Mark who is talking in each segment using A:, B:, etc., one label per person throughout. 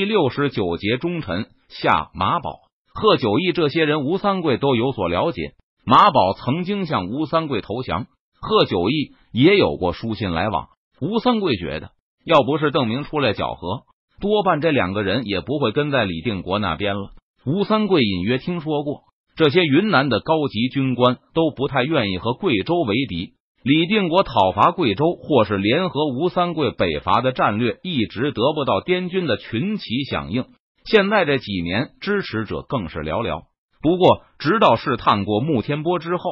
A: 第六十九节忠臣下马宝、贺九义这些人，吴三桂都有所了解。马宝曾经向吴三桂投降，贺九义也有过书信来往。吴三桂觉得，要不是邓明出来搅和，多半这两个人也不会跟在李定国那边了。吴三桂隐约听说过，这些云南的高级军官都不太愿意和贵州为敌。李定国讨伐贵州，或是联合吴三桂北伐的战略，一直得不到滇军的群起响应。现在这几年，支持者更是寥寥。不过，直到试探过穆天波之后，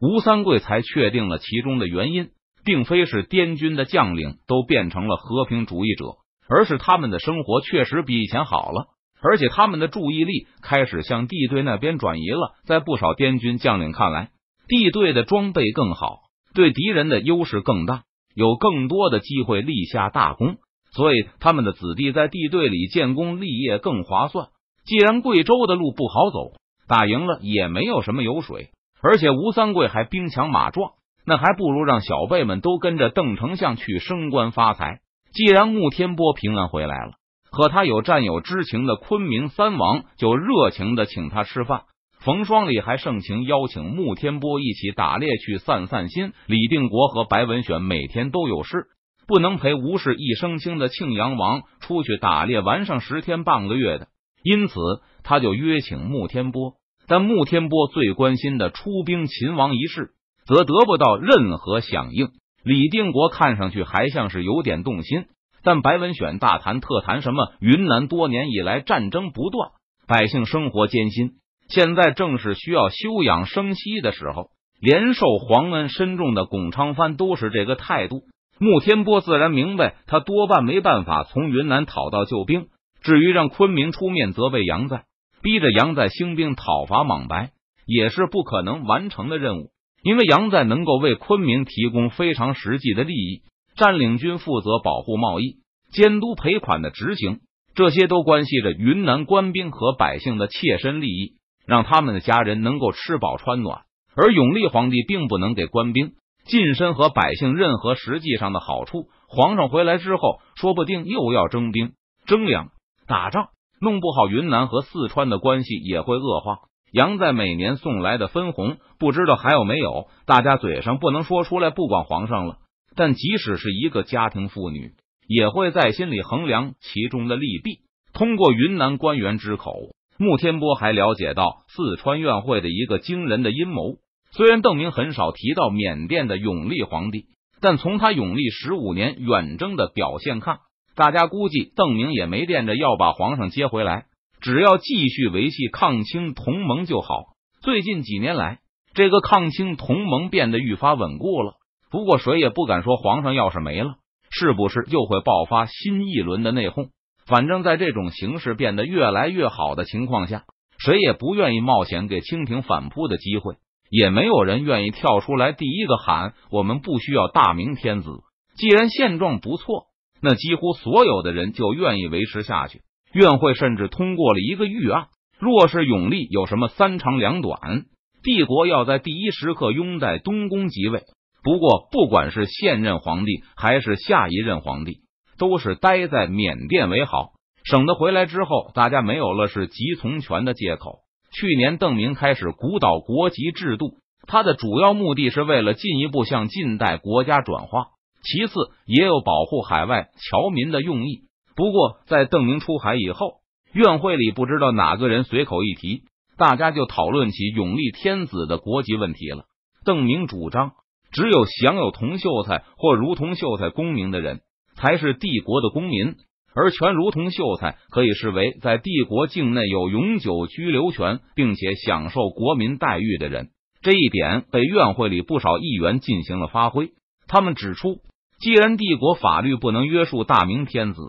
A: 吴三桂才确定了其中的原因。并非是滇军的将领都变成了和平主义者，而是他们的生活确实比以前好了，而且他们的注意力开始向地队那边转移了。在不少滇军将领看来，地队的装备更好，对敌人的优势更大，有更多的机会立下大功，所以他们的子弟在地队里建功立业更划算。既然贵州的路不好走，打赢了也没有什么油水，而且吴三桂还兵强马壮。那还不如让小辈们都跟着邓丞相去升官发财。既然穆天波平安回来了，和他有战友之情的昆明三王就热情的请他吃饭。冯双礼还盛情邀请穆天波一起打猎去散散心。李定国和白文选每天都有事，不能陪吴氏一生轻的庆阳王出去打猎玩上十天半个月的，因此他就约请穆天波。但穆天波最关心的出兵秦王一事。则得不到任何响应。李定国看上去还像是有点动心，但白文选大谈特谈什么云南多年以来战争不断，百姓生活艰辛，现在正是需要休养生息的时候。连受皇恩深重的巩昌藩都是这个态度。穆天波自然明白，他多半没办法从云南讨到救兵。至于让昆明出面责备杨在，逼着杨在兴兵讨伐莽白，也是不可能完成的任务。因为杨在能够为昆明提供非常实际的利益，占领军负责保护贸易、监督赔款的执行，这些都关系着云南官兵和百姓的切身利益，让他们的家人能够吃饱穿暖。而永历皇帝并不能给官兵、近身和百姓任何实际上的好处。皇上回来之后，说不定又要征兵、征粮、打仗，弄不好云南和四川的关系也会恶化。杨在每年送来的分红，不知道还有没有？大家嘴上不能说出来，不管皇上了。但即使是一个家庭妇女，也会在心里衡量其中的利弊。通过云南官员之口，穆天波还了解到四川院会的一个惊人的阴谋。虽然邓明很少提到缅甸的永历皇帝，但从他永历十五年远征的表现看，大家估计邓明也没惦着要把皇上接回来。只要继续维系抗清同盟就好。最近几年来，这个抗清同盟变得愈发稳固了。不过，谁也不敢说皇上要是没了，是不是又会爆发新一轮的内讧？反正，在这种形势变得越来越好的情况下，谁也不愿意冒险给清廷反扑的机会，也没有人愿意跳出来第一个喊“我们不需要大明天子”。既然现状不错，那几乎所有的人就愿意维持下去。院会甚至通过了一个预案：若是永历有什么三长两短，帝国要在第一时刻拥戴东宫即位。不过，不管是现任皇帝还是下一任皇帝，都是待在缅甸为好，省得回来之后大家没有了是急从权的借口。去年邓明开始鼓捣国籍制度，他的主要目的是为了进一步向近代国家转化，其次也有保护海外侨民的用意。不过，在邓明出海以后，院会里不知道哪个人随口一提，大家就讨论起永历天子的国籍问题了。邓明主张，只有享有同秀才或如同秀才功名的人才是帝国的公民，而全如同秀才可以视为在帝国境内有永久居留权，并且享受国民待遇的人。这一点被院会里不少议员进行了发挥。他们指出，既然帝国法律不能约束大明天子。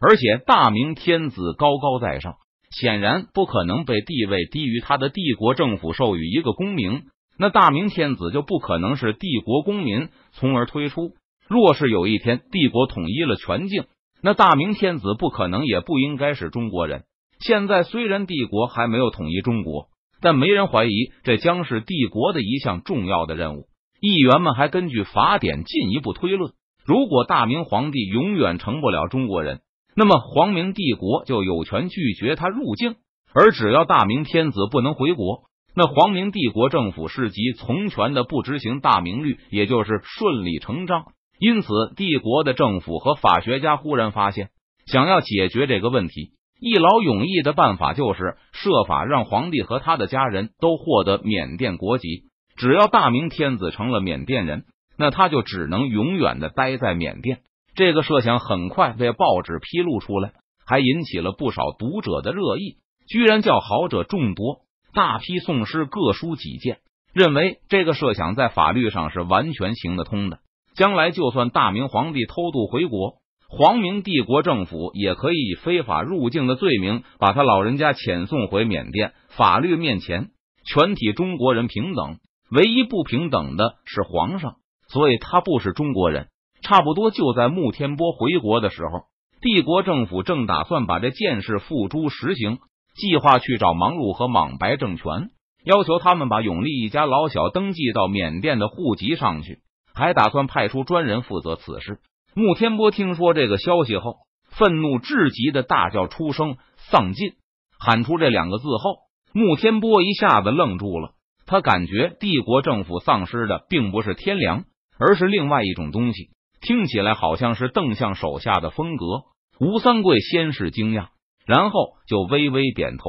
A: 而且大明天子高高在上，显然不可能被地位低于他的帝国政府授予一个公名。那大明天子就不可能是帝国公民，从而推出。若是有一天帝国统一了全境，那大明天子不可能也不应该是中国人。现在虽然帝国还没有统一中国，但没人怀疑这将是帝国的一项重要的任务。议员们还根据法典进一步推论：如果大明皇帝永远成不了中国人。那么皇明帝国就有权拒绝他入境。而只要大明天子不能回国，那皇明帝国政府是及从权的不执行大明律，也就是顺理成章。因此，帝国的政府和法学家忽然发现，想要解决这个问题，一劳永逸的办法就是设法让皇帝和他的家人都获得缅甸国籍。只要大明天子成了缅甸人，那他就只能永远的待在缅甸。这个设想很快被报纸披露出来，还引起了不少读者的热议。居然叫好者众多，大批宋师各抒己见，认为这个设想在法律上是完全行得通的。将来就算大明皇帝偷渡回国，皇明帝国政府也可以以非法入境的罪名把他老人家遣送回缅甸。法律面前，全体中国人平等，唯一不平等的是皇上，所以他不是中国人。差不多就在穆天波回国的时候，帝国政府正打算把这件事付诸实行。计划去找芒禄和莽白政权，要求他们把永历一家老小登记到缅甸的户籍上去，还打算派出专人负责此事。穆天波听说这个消息后，愤怒至极的大叫出声“丧尽”，喊出这两个字后，穆天波一下子愣住了。他感觉帝国政府丧失的并不是天良，而是另外一种东西，听起来好像是邓相手下的风格。吴三桂先是惊讶。然后就微微点头。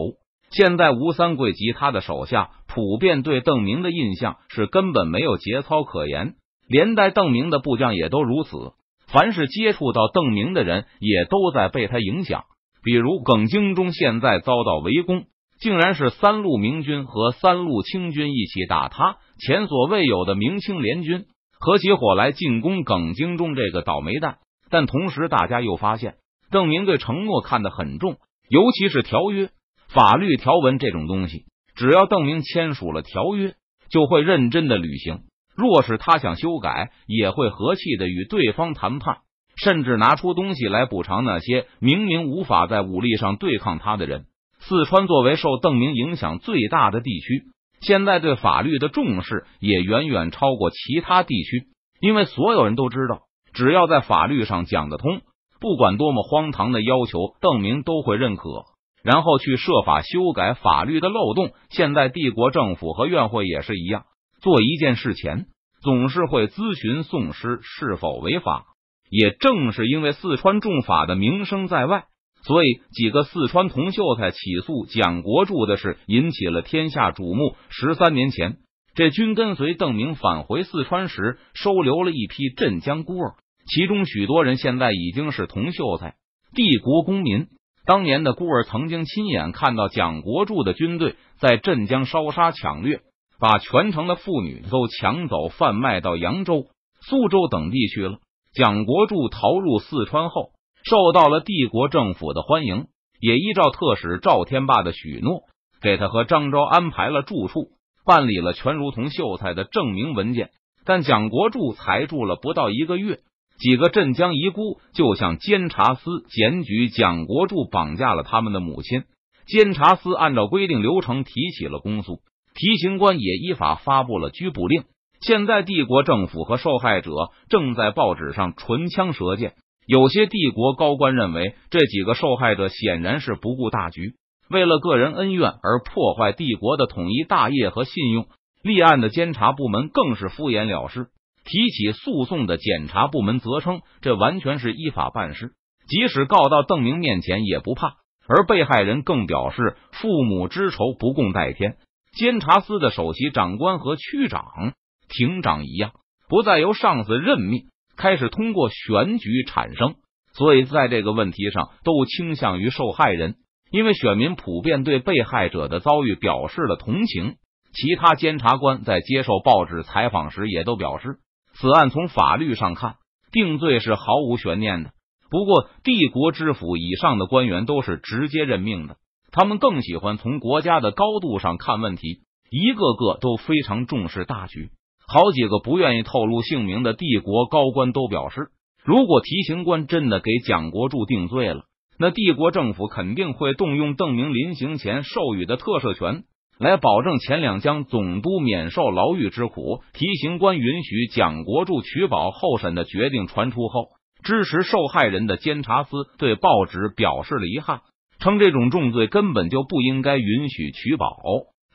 A: 现在吴三桂及他的手下普遍对邓明的印象是根本没有节操可言，连带邓明的部将也都如此。凡是接触到邓明的人，也都在被他影响。比如耿精忠现在遭到围攻，竟然是三路明军和三路清军一起打他，前所未有的明清联军合起伙来进攻耿精忠这个倒霉蛋。但同时，大家又发现邓明对承诺看得很重。尤其是条约、法律条文这种东西，只要邓明签署了条约，就会认真的履行；若是他想修改，也会和气的与对方谈判，甚至拿出东西来补偿那些明明无法在武力上对抗他的人。四川作为受邓明影响最大的地区，现在对法律的重视也远远超过其他地区，因为所有人都知道，只要在法律上讲得通。不管多么荒唐的要求，邓明都会认可，然后去设法修改法律的漏洞。现在帝国政府和院会也是一样，做一件事前总是会咨询宋师是否违法。也正是因为四川重法的名声在外，所以几个四川铜秀才起诉蒋国柱的事引起了天下瞩目。十三年前，这军跟随邓明返回四川时，收留了一批镇江孤儿。其中许多人现在已经是铜秀才、帝国公民。当年的孤儿曾经亲眼看到蒋国柱的军队在镇江烧杀抢掠，把全城的妇女都抢走，贩卖到扬州、苏州等地去了。蒋国柱逃入四川后，受到了帝国政府的欢迎，也依照特使赵天霸的许诺，给他和张昭安排了住处，办理了全如同秀才的证明文件。但蒋国柱才住了不到一个月。几个镇江遗孤就向监察司检举蒋国柱绑架了他们的母亲，监察司按照规定流程提起了公诉，提刑官也依法发布了拘捕令。现在帝国政府和受害者正在报纸上唇枪舌剑，有些帝国高官认为这几个受害者显然是不顾大局，为了个人恩怨而破坏帝国的统一大业和信用。立案的监察部门更是敷衍了事。提起诉讼的检察部门则称，这完全是依法办事，即使告到邓明面前也不怕。而被害人更表示，父母之仇不共戴天。监察司的首席长官和区长、庭长一样，不再由上司任命，开始通过选举产生。所以在这个问题上，都倾向于受害人，因为选民普遍对被害者的遭遇表示了同情。其他监察官在接受报纸采访时，也都表示。此案从法律上看，定罪是毫无悬念的。不过，帝国知府以上的官员都是直接任命的，他们更喜欢从国家的高度上看问题，一个个都非常重视大局。好几个不愿意透露姓名的帝国高官都表示，如果提刑官真的给蒋国柱定罪了，那帝国政府肯定会动用邓明临行前授予的特赦权。来保证前两江总督免受牢狱之苦。提刑官允许蒋国柱取保候审的决定传出后，支持受害人的监察司对报纸表示了遗憾，称这种重罪根本就不应该允许取保。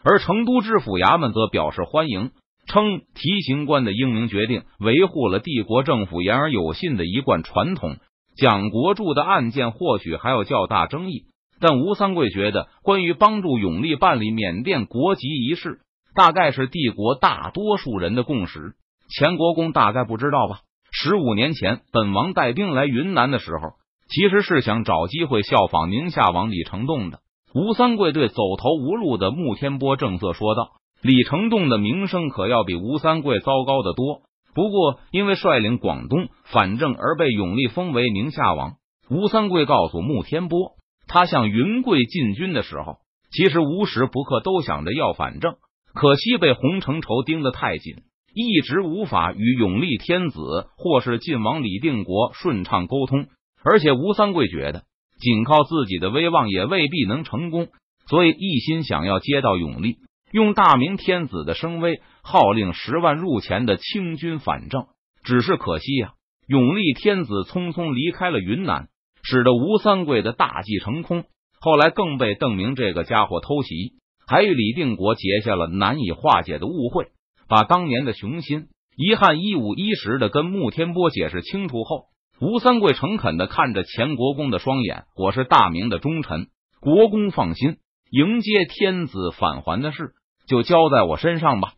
A: 而成都知府衙门则表示欢迎，称提刑官的英明决定维护了帝国政府言而有信的一贯传统。蒋国柱的案件或许还有较大争议，但吴三桂觉得，关于帮助永历办理缅甸国籍一事，大概是帝国大多数人的共识。钱国公大概不知道吧？十五年前，本王带兵来云南的时候，其实是想找机会效仿宁夏王李成栋的。吴三桂对走投无路的穆天波正色说道：“李成栋的名声可要比吴三桂糟糕的多。不过，因为率领广东反正而被永历封为宁夏王。”吴三桂告诉穆天波，他向云贵进军的时候，其实无时不刻都想着要反正，可惜被洪承畴盯得太紧，一直无法与永历天子或是晋王李定国顺畅沟通。而且，吴三桂觉得。仅靠自己的威望也未必能成功，所以一心想要接到永历，用大明天子的声威号令十万入前的清军反正。只是可惜呀，永历天子匆匆离开了云南，使得吴三桂的大计成空。后来更被邓明这个家伙偷袭，还与李定国结下了难以化解的误会。把当年的雄心遗憾一五一十的跟穆天波解释清楚后。吴三桂诚恳的看着钱国公的双眼，我是大明的忠臣，国公放心，迎接天子返还的事就交在我身上吧。